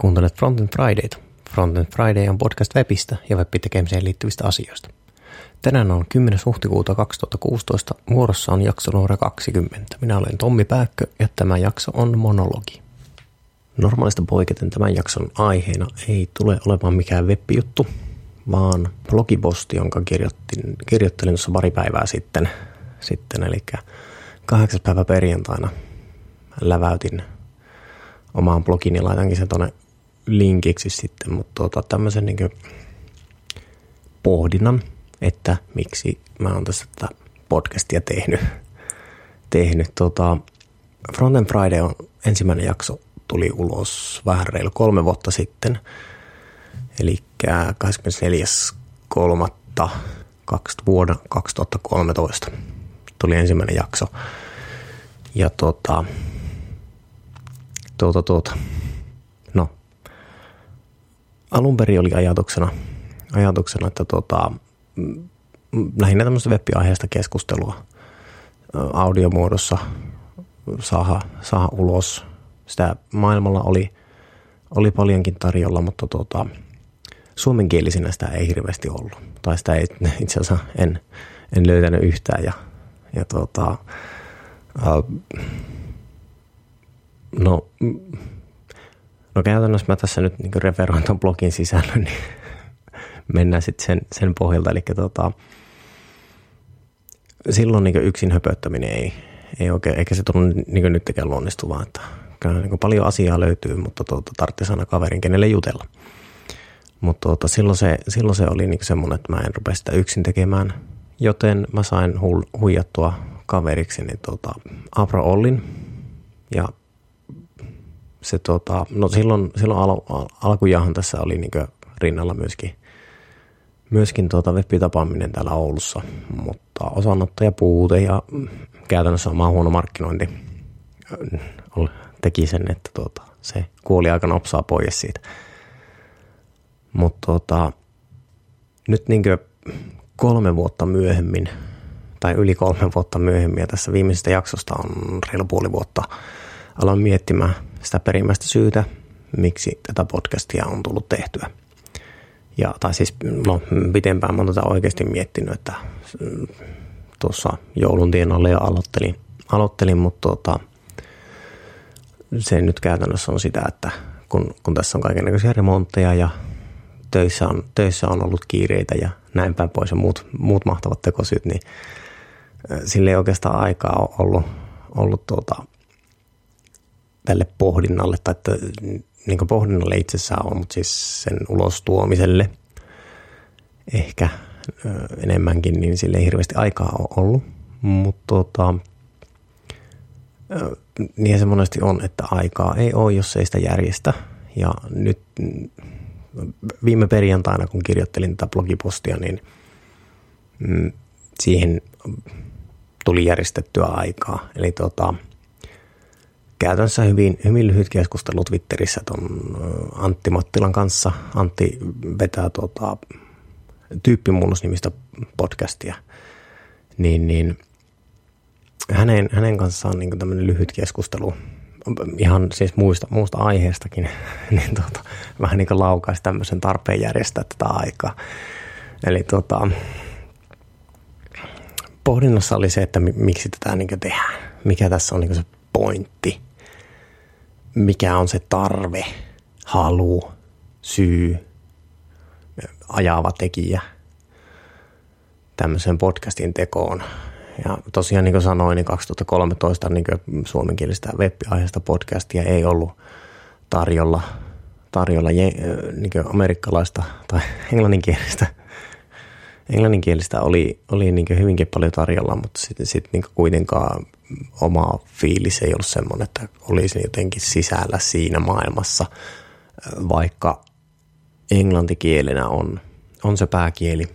Kuuntelet Frontend Fridayta. Frontend Friday on podcast webistä ja web-tekemiseen liittyvistä asioista. Tänään on 10. huhtikuuta 2016. Vuorossa on jakso numero 20. Minä olen Tommi Pääkkö ja tämä jakso on monologi. Normaalista poiketen tämän jakson aiheena ei tule olemaan mikään web-juttu, vaan blogiposti, jonka kirjoittin, kirjoittelin tuossa pari päivää sitten, sitten eli kahdeksas päivä perjantaina läväytin omaan blogiin ja laitankin sen tuonne linkiksi sitten, mutta tuota, tämmöisen niin pohdinnan, että miksi mä oon tässä tätä podcastia tehnyt. tehnyt. Tota, Frontend Friday on ensimmäinen jakso tuli ulos vähän reilu kolme vuotta sitten, eli 24.3. vuonna 2013 tuli ensimmäinen jakso. Ja tota, tuota, tuota, no, alun perin oli ajatuksena, ajatuksena että tota, lähinnä tämmöistä web-aiheesta keskustelua audiomuodossa saada, saada ulos. Sitä maailmalla oli, oli paljonkin tarjolla, mutta tota, suomenkielisinä sitä ei hirveästi ollut. Tai sitä ei, itse asiassa en, en löytänyt yhtään. Ja, ja tota, uh, no, no käytännössä mä tässä nyt niin referoin tuon blogin sisällön, niin mennään sitten sen, sen pohjalta. Eli tota, silloin niin yksin höpöttäminen ei, ei oikein, eikä se tullut niin nytkään luonnistuvaa. Että kyllä niin paljon asiaa löytyy, mutta tuota, tarvitsisi aina kaverin, kenelle jutella. Mutta tuota, silloin, se, silloin se oli niin semmoinen, että mä en rupea sitä yksin tekemään, joten mä sain hu- huijattua kaveriksi niin tuota, Abra Ollin. Ja se tuota, no silloin, silloin al- alkujahan tässä oli niin rinnalla myöskin myöskin tuota web-tapaaminen täällä Oulussa, mutta osanottaja puute ja käytännössä oma huono markkinointi äh, teki sen, että tuota, se kuoli aika nopsaa pois siitä. Mutta tuota, nyt niin kolme vuotta myöhemmin, tai yli kolme vuotta myöhemmin, ja tässä viimeisestä jaksosta on reilu puoli vuotta, aloin miettimään sitä perimmäistä syytä, miksi tätä podcastia on tullut tehtyä. Ja, tai siis no, pitempään mä oon tätä oikeasti miettinyt, että mm, tuossa joulun tienoilla jo aloittelin, aloittelin mutta tota, se nyt käytännössä on sitä, että kun, kun tässä on kaikenlaisia remontteja ja töissä on, töissä on ollut kiireitä ja näin päin pois ja muut, muut mahtavat tekosyyt, niin sille ei oikeastaan aikaa ollut, ollut tuota, tälle pohdinnalle tai että niin pohdinnalle itsessään on, mutta siis sen ulos tuomiselle ehkä enemmänkin, niin sille ei hirveästi aikaa ole ollut. Mutta tota, niin se monesti on, että aikaa ei ole, jos ei sitä järjestä. Ja nyt viime perjantaina, kun kirjoittelin tätä blogipostia, niin mm, siihen tuli järjestettyä aikaa. Eli tota, käytännössä hyvin, hyvin lyhyt keskustelu Twitterissä ton Antti Mattilan kanssa. Antti vetää tota, tyyppimuunnosnimistä podcastia. Niin, niin hänen, hänen kanssaan niin tämmöinen lyhyt keskustelu ihan siis muista, muusta aiheestakin, niin tota, vähän niin kuin laukaisi tämmöisen tarpeen järjestää tätä aikaa. Eli tota, pohdinnassa oli se, että miksi tätä niin tehdään. Mikä tässä on niin se pointti mikä on se tarve, halu, syy, ajava tekijä tämmöisen podcastin tekoon. Ja tosiaan niin kuin sanoin, niin 2013 niin suomenkielistä web-aiheesta podcastia ei ollut tarjolla, tarjolla niin amerikkalaista tai englanninkielistä. Englanninkielistä oli, oli niin hyvinkin paljon tarjolla, mutta sitten sit niin kuitenkaan oma fiilis ei ollut semmoinen, että olisin jotenkin sisällä siinä maailmassa, vaikka englantikielenä on, on se pääkieli,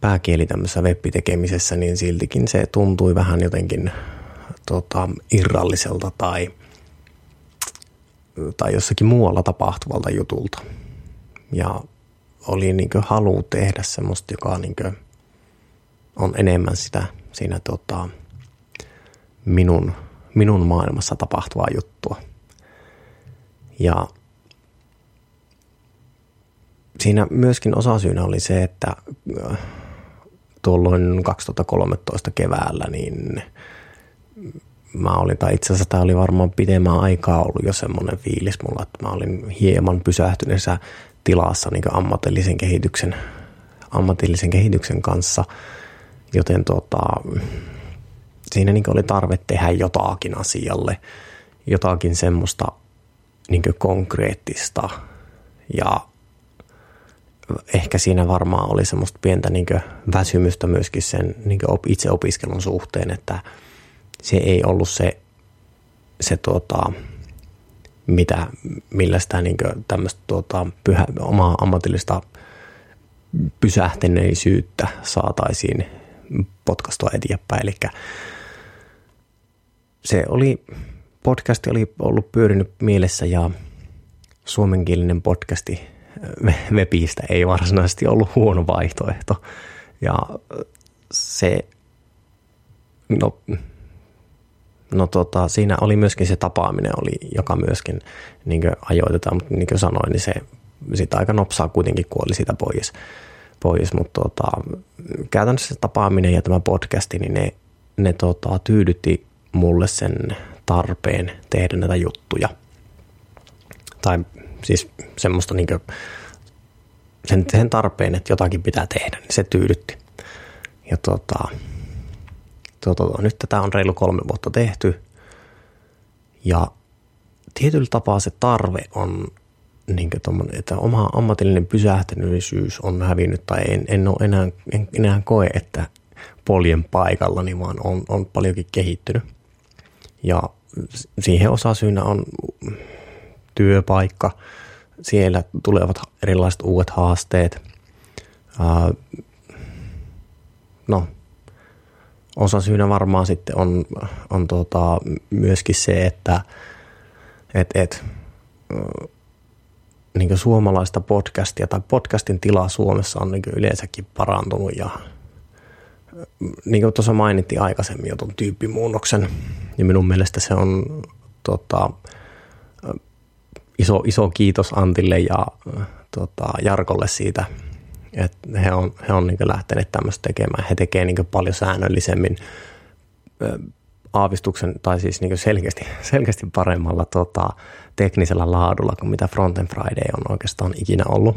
pääkieli tämmöisessä web-tekemisessä, niin siltikin se tuntui vähän jotenkin tota, irralliselta tai, tai jossakin muualla tapahtuvalta jutulta. Ja oli niin halu tehdä semmoista, joka niin on enemmän sitä siinä tota, minun, minun maailmassa tapahtuvaa juttua. Ja siinä myöskin osasyynä oli se, että äh, tuolloin 2013 keväällä, niin mä olin, tai itse asiassa tämä oli varmaan pidemmän aikaa ollut jo semmoinen fiilis mulla, että mä olin hieman pysähtyneessä tilassa niin ammatillisen kehityksen, ammatillisen kehityksen kanssa, joten tota, siinä niin oli tarve tehdä jotakin asialle, jotakin semmoista niin konkreettista ja ehkä siinä varmaan oli semmoista pientä niin väsymystä myöskin sen niin itse opiskelun suhteen, että se ei ollut se, se tuota, mitä, millä sitä niin tämmöistä tuota, pyhä, omaa ammatillista pysähteneisyyttä saataisiin potkastua eteenpäin. Eli se oli, podcasti oli ollut pyörinyt mielessä ja suomenkielinen podcasti webistä ei varsinaisesti ollut huono vaihtoehto. Ja se, no, no tota, siinä oli myöskin se tapaaminen, oli, joka myöskin niin ajoitetaan, mutta niin kuin sanoin, niin se sitä aika nopsaa kuitenkin kuoli sitä pois. pois mutta tota, käytännössä se tapaaminen ja tämä podcasti, niin ne, ne tota, tyydytti mulle sen tarpeen tehdä näitä juttuja. Tai siis semmoista niin sen, sen tarpeen, että jotakin pitää tehdä, niin se tyydytti. Ja tota, tota, nyt tätä on reilu kolme vuotta tehty. Ja tietyllä tapaa se tarve on, niin että oma ammatillinen pysähtyneisyys on hävinnyt tai en, en ole enää, en enää koe, että poljen paikallani, vaan on, on paljonkin kehittynyt. Ja siihen osasyynä on työpaikka, siellä tulevat erilaiset uudet haasteet. No, osa syynä varmaan sitten on, on tota, myöskin se, että et, et, niin suomalaista podcastia tai podcastin tila Suomessa on niin yleensäkin parantunut ja niin kuin tuossa mainittiin aikaisemmin jo tuon tyyppimuunnoksen, niin minun mielestä se on tota, iso, iso kiitos Antille ja tota, Jarkolle siitä, että he on, he on niin lähteneet tämmöistä tekemään. He tekevät niin paljon säännöllisemmin aavistuksen, tai siis niin selkeästi, selkeästi paremmalla tota, teknisellä laadulla kuin mitä Front Friday on oikeastaan ikinä ollut.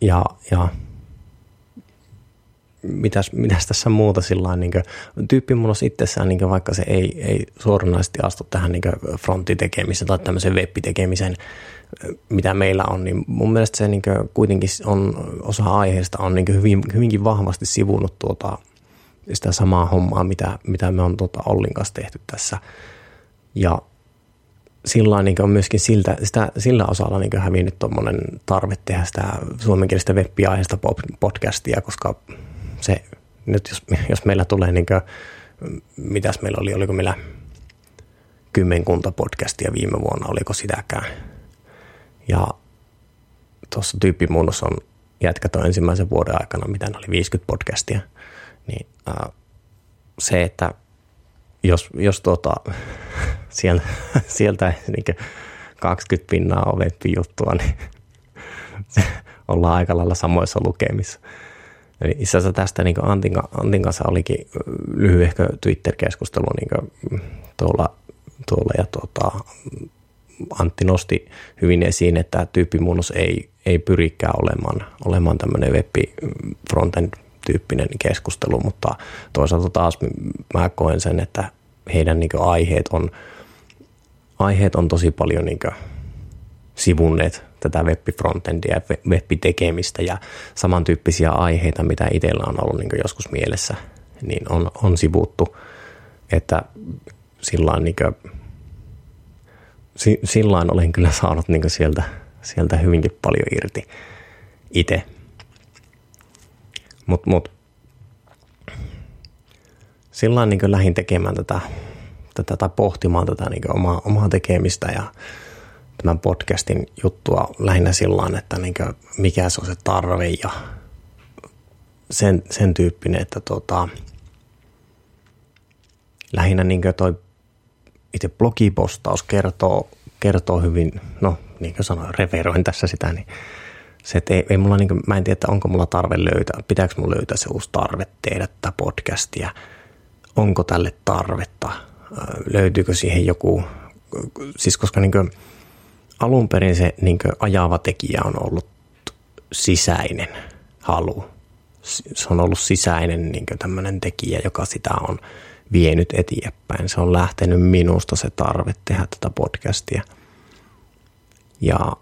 Ja, ja mitäs, mitäs tässä muuta sillä niin tyyppimuunnos itsessään, niin vaikka se ei, ei suoranaisesti astu tähän niin frontitekemiseen tai tämmöisen web-tekemiseen, mitä meillä on, niin mun mielestä se niin kuitenkin on, osa aiheesta on niin hyvin, hyvinkin vahvasti sivunut tuota, sitä samaa hommaa, mitä, mitä me on tuota Ollin kanssa tehty tässä. Ja sillä niin on myöskin siltä, sitä, sillä osalla niin hävinnyt tuommoinen tarve tehdä sitä suomenkielistä web-aiheesta podcastia, koska se nyt jos, jos meillä tulee niin kuin, mitäs meillä oli, oliko meillä kymmenkunta podcastia viime vuonna, oliko sitäkään. Ja tuossa tyyppimuunnos on jätkät on ensimmäisen vuoden aikana, mitä oli 50 podcastia, niin äh, se, että jos, jos tuota, sieltä, sieltä niin 20 pinnaa on web-juttua, niin ollaan aika lailla samoissa lukemissa. Eli itse asiassa tästä niin Antin, Antin kanssa olikin lyhyehkö Twitter-keskustelu niin tuolla, tuolla ja tuota, Antti nosti hyvin esiin, että tyyppimuunnos ei, ei pyrikään olemaan, olemaan tämmöinen web frontend tyyppinen keskustelu, mutta toisaalta taas mä koen sen, että heidän niin aiheet on, aiheet on tosi paljon niin sivunneet tätä web-frontendia ja web-tekemistä ja samantyyppisiä aiheita, mitä itsellä on ollut niin joskus mielessä, niin on, on sivuttu, että sillä niin sillain olen kyllä saanut niin sieltä, sieltä hyvinkin paljon irti itse. Mutta mut, sillä niin lähdin tekemään tätä, tätä tai pohtimaan tätä niin omaa, omaa tekemistä ja tämän podcastin juttua lähinnä sillä että niin mikä se on se tarve ja sen, sen tyyppinen, että tota, lähinnä niin toi itse blogipostaus kertoo, kertoo hyvin, no niin kuin sanoin, referoin tässä sitä, niin se, että ei, ei mulla niin kuin, mä en tiedä, että onko mulla tarve löytää, pitääkö mulla löytää se uusi tarve tehdä tätä podcastia, onko tälle tarvetta, löytyykö siihen joku, siis koska niin kuin, alun perin se niin ajava tekijä on ollut sisäinen halu. Se on ollut sisäinen niin tämmöinen tekijä, joka sitä on vienyt eteenpäin. Se on lähtenyt minusta se tarve tehdä tätä podcastia. Ja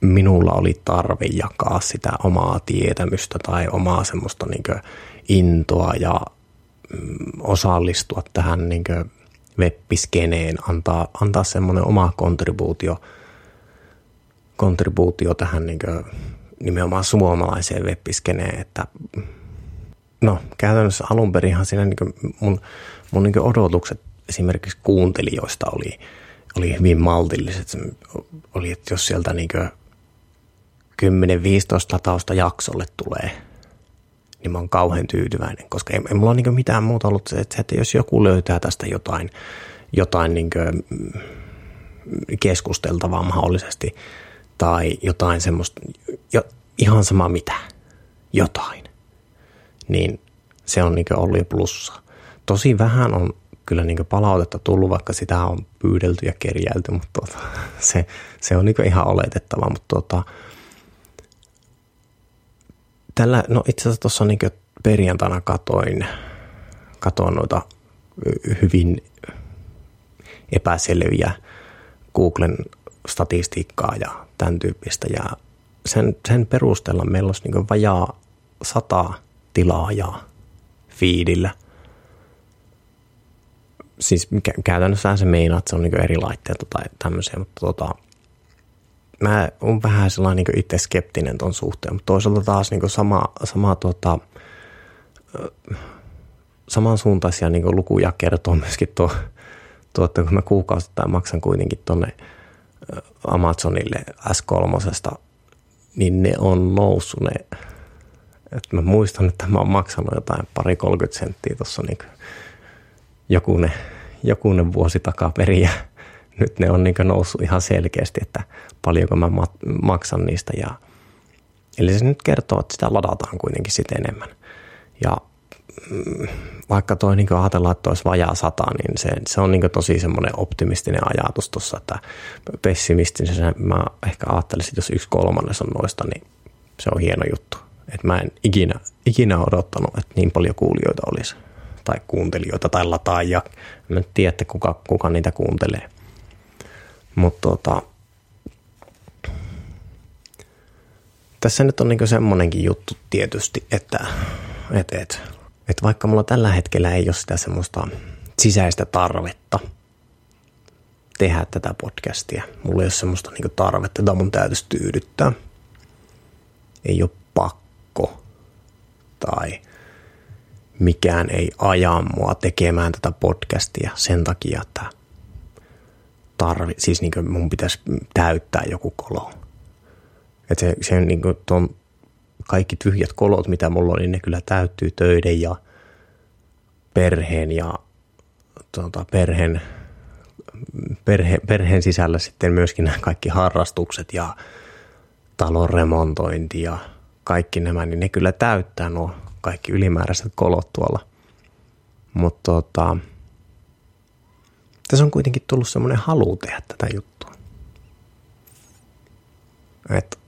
minulla oli tarve jakaa sitä omaa tietämystä tai omaa semmoista niin intoa ja mm, osallistua tähän niin webpiskeneen, antaa, antaa semmoinen oma kontribuutio, kontribuutio tähän niin nimenomaan suomalaiseen webpiskeneen, että no käytännössä alun perinhan siinä niin mun, mun niin odotukset esimerkiksi kuuntelijoista oli, oli hyvin maltilliset. Se oli, että jos sieltä niin 10-15 latausta jaksolle tulee, niin mä oon kauhean tyytyväinen, koska ei, ei mulla ole niin mitään muuta ollut se, että, jos joku löytää tästä jotain, jotain niin keskusteltavaa mahdollisesti tai jotain semmoista, jo, ihan sama mitä, jotain, niin se on niin ollut jo plussa. Tosi vähän on kyllä niin palautetta tullut, vaikka sitä on pyydelty ja kerjäilty, mutta tuota, se, se on niin ihan oletettava. Mutta tuota, tällä, no itse asiassa tuossa niin perjantaina katoin, katoin noita hyvin epäselviä Googlen statistiikkaa ja tämän tyyppistä. Ja sen, sen perusteella meillä olisi niin vajaa sata tilaajaa fiidillä. Siis käytännössä se meinaa, että se on niin eri laitteita tai tämmöisiä, mutta tota, mä oon vähän sellainen niin itse skeptinen ton suhteen, mutta toisaalta taas niin sama, sama tota, samansuuntaisia niin lukuja kertoo myöskin tuo, tuo, että kun mä kuukausittain maksan kuitenkin tuonne Amazonille S3, niin ne on noussut ne, että mä muistan, että mä oon maksanut jotain pari 30 senttiä tuossa niin jokunen, jokunen vuosi takaperin ja nyt ne on niin noussut ihan selkeästi, että paljonko mä maksan niistä. Ja, eli se nyt kertoo, että sitä ladataan kuitenkin sitten enemmän. Ja mm, vaikka toi niin ajatellaan, että olisi vajaa sata, niin se, se on niin tosi semmoinen optimistinen ajatus tuossa, että pessimistinen mä ehkä ajattelisin, että jos yksi kolmannes on noista, niin se on hieno juttu. Että mä en ikinä, ikinä odottanut, että niin paljon kuulijoita olisi tai kuuntelijoita tai lataajia. Mä en tiedä, kuka, kuka niitä kuuntelee. Mutta tota, tässä nyt on niinku semmoinenkin juttu tietysti, että et, et, et vaikka mulla tällä hetkellä ei ole sitä semmoista sisäistä tarvetta tehdä tätä podcastia, mulla ei ole semmoista niinku tarvetta, jota mun täytyisi tyydyttää. Ei ole pakko tai mikään ei aja mua tekemään tätä podcastia sen takia, että tarvi, siis niin kuin mun pitäisi täyttää joku kolo. Että se, se niin kuin ton kaikki tyhjät kolot, mitä mulla on, niin ne kyllä täyttyy töiden ja perheen ja tuota, perheen, perhe, perheen sisällä sitten myöskin nämä kaikki harrastukset ja talon remontointi ja kaikki nämä, niin ne kyllä täyttää nuo kaikki ylimääräiset kolot tuolla. Mutta tota, tässä on kuitenkin tullut semmoinen halu tehdä tätä juttua. Et,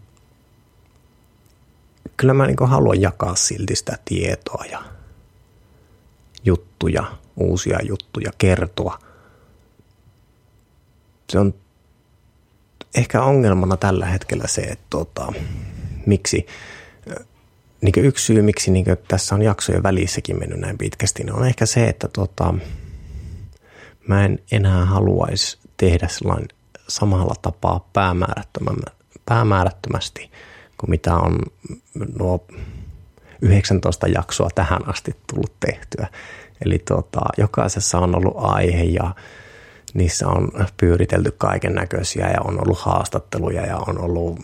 kyllä mä niin haluan jakaa silti sitä tietoa ja juttuja, uusia juttuja, kertoa. Se on ehkä ongelmana tällä hetkellä se, että tota, miksi niin yksi syy, miksi niin tässä on jaksojen välissäkin mennyt näin pitkästi, niin on ehkä se, että tota, mä en enää haluaisi tehdä sellainen samalla tapaa päämäärättömästi kuin mitä on nuo 19 jaksoa tähän asti tullut tehtyä. Eli tota, jokaisessa on ollut aihe ja niissä on pyöritelty kaiken näköisiä ja on ollut haastatteluja ja on ollut,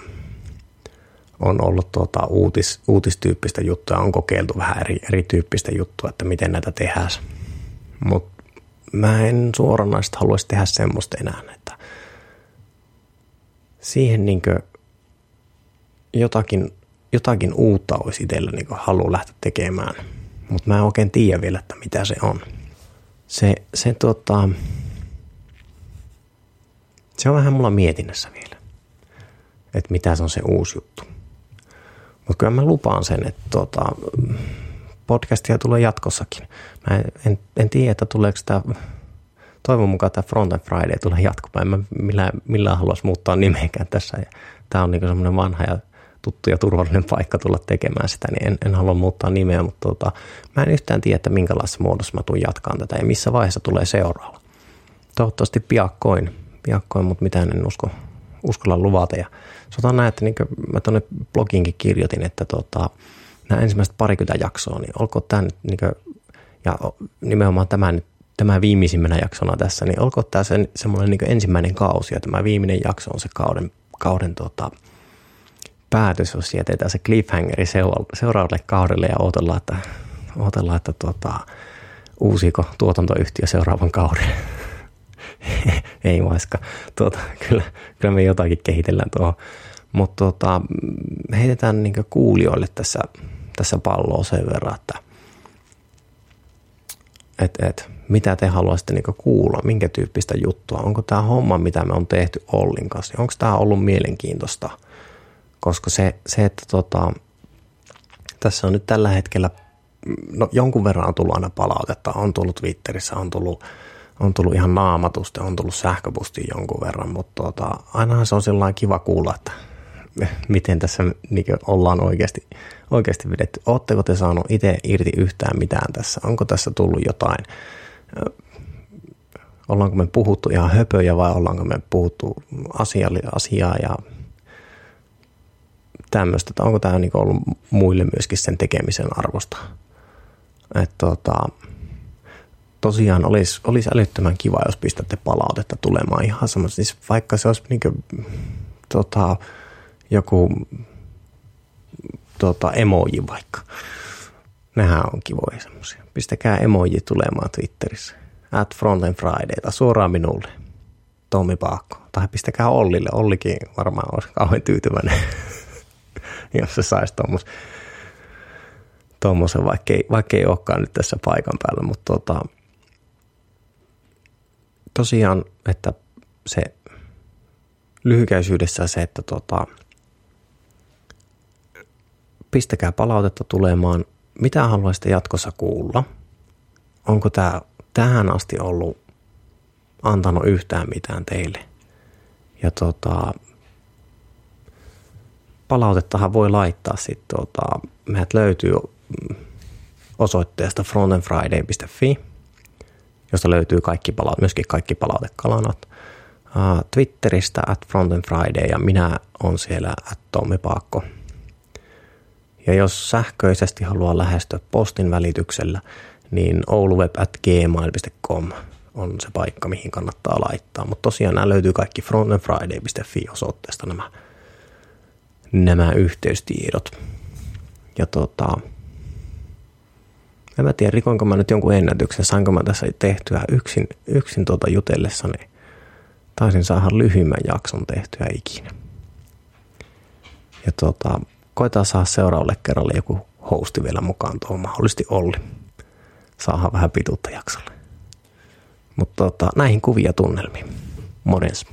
on ollut tuota uutis, uutistyyppistä juttua, on kokeiltu vähän eri, erityyppistä juttua, että miten näitä tehdään. Mutta mä en suoranaisesti haluaisi tehdä semmoista enää, että siihen niin jotakin, jotakin uutta olisi itsellä niin halu lähteä tekemään, mutta mä en oikein tiedä vielä, että mitä se on. Se, se, tota, se on vähän mulla mietinnässä vielä, että mitä se on se uusi juttu. Mutta kyllä mä lupaan sen, että tota, podcastia tulee jatkossakin. Mä en, en, en tiedä, että tuleeko tämä, toivon mukaan tämä Front and Friday tulee jatkumaan. En mä millään, millään haluaisi muuttaa nimeäkään tässä. Tämä on niin semmoinen vanha ja tuttu ja turvallinen paikka tulla tekemään sitä, niin en, en halua muuttaa nimeä, mutta tota, mä en yhtään tiedä, että minkälaisessa muodossa mä tuun jatkaan tätä ja missä vaiheessa tulee seuraava. Toivottavasti piakkoin, piakkoin mutta mitään en usko, uskalla luvata. Ja sanotaan näin, että niin mä tuonne bloginkin kirjoitin, että tota, nämä ensimmäiset parikymmentä jaksoa, niin olkoon tämä nyt, niin kuin, ja nimenomaan tämä, tämä viimeisimmänä jaksona tässä, niin olkoon tämä sen, semmoinen niin ensimmäinen kausi, ja tämä viimeinen jakso on se kauden, kauden tota, päätös, jos jätetään se cliffhangeri seuraavalle kaudelle ja odotellaan, että, odotellaan, että tota, uusiko tuotantoyhtiö seuraavan kauden. Ei vaiska. Tuota, kyllä, kyllä me jotakin kehitellään tuohon. Mutta tota, heitetään niin kuulijoille tässä tässä palloa sen verran, että et, et, mitä te haluaisitte niinku kuulla, minkä tyyppistä juttua. Onko tämä homma, mitä me on tehty Ollin kanssa, onko tämä ollut mielenkiintoista? Koska se, se että tota, tässä on nyt tällä hetkellä, no jonkun verran on tullut aina palautetta, on tullut Twitterissä, on tullut, on tullut ihan naamatusta, on tullut sähköpostiin jonkun verran, mutta tota, ainahan se on sellainen kiva kuulla, että miten tässä niin ollaan oikeasti, oikeasti vedetty. Oletteko te saanut itse irti yhtään mitään tässä? Onko tässä tullut jotain? Ollaanko me puhuttu ihan höpöjä vai ollaanko me puhuttu asiaa ja tämmöistä? Onko tämä niin ollut muille myöskin sen tekemisen arvosta? Et tota, tosiaan olisi, olisi älyttömän kiva, jos pistätte palautetta tulemaan ihan semmoista, siis vaikka se olisi niin kuin, tota, tota, emoji vaikka. Nehän on kivoja semmoisia. Pistäkää emoji tulemaan Twitterissä. At Fronten Fridayta suoraan minulle. Tommi Paakko. Tai pistäkää Ollille. Ollikin varmaan olisi kauhean tyytyväinen, jos se saisi tuommoisen, tuommoisen vaikka, vaikka ei olekaan nyt tässä paikan päällä. Mutta tota, tosiaan, että se lyhykäisyydessä se, että tota, pistäkää palautetta tulemaan. Mitä haluaisitte jatkossa kuulla? Onko tämä tähän asti ollut antanut yhtään mitään teille? Ja tota, palautettahan voi laittaa sitten, tota, meidät löytyy osoitteesta frontandfriday.fi, josta löytyy kaikki palaut, myöskin kaikki palautekalanat. Twitteristä at frontandfriday ja minä on siellä at Tommi Paakko – ja jos sähköisesti haluaa lähestyä postin välityksellä, niin ouluweb.gmail.com on se paikka, mihin kannattaa laittaa. Mutta tosiaan nämä löytyy kaikki frontandfriday.fi osoitteesta nämä, nämä yhteystiedot. Ja tota, en mä tiedä, rikoinko mä nyt jonkun ennätyksen, sainko mä tässä tehtyä yksin, yksin tuota jutellessani. Taisin saada lyhyimmän jakson tehtyä ikinä. Ja tota, koetaan saa seuraavalle kerralle joku hosti vielä mukaan tuohon mahdollisesti Olli. Saadaan vähän pituutta jaksolle. Mutta tota, näihin kuvia tunnelmiin. Morjens.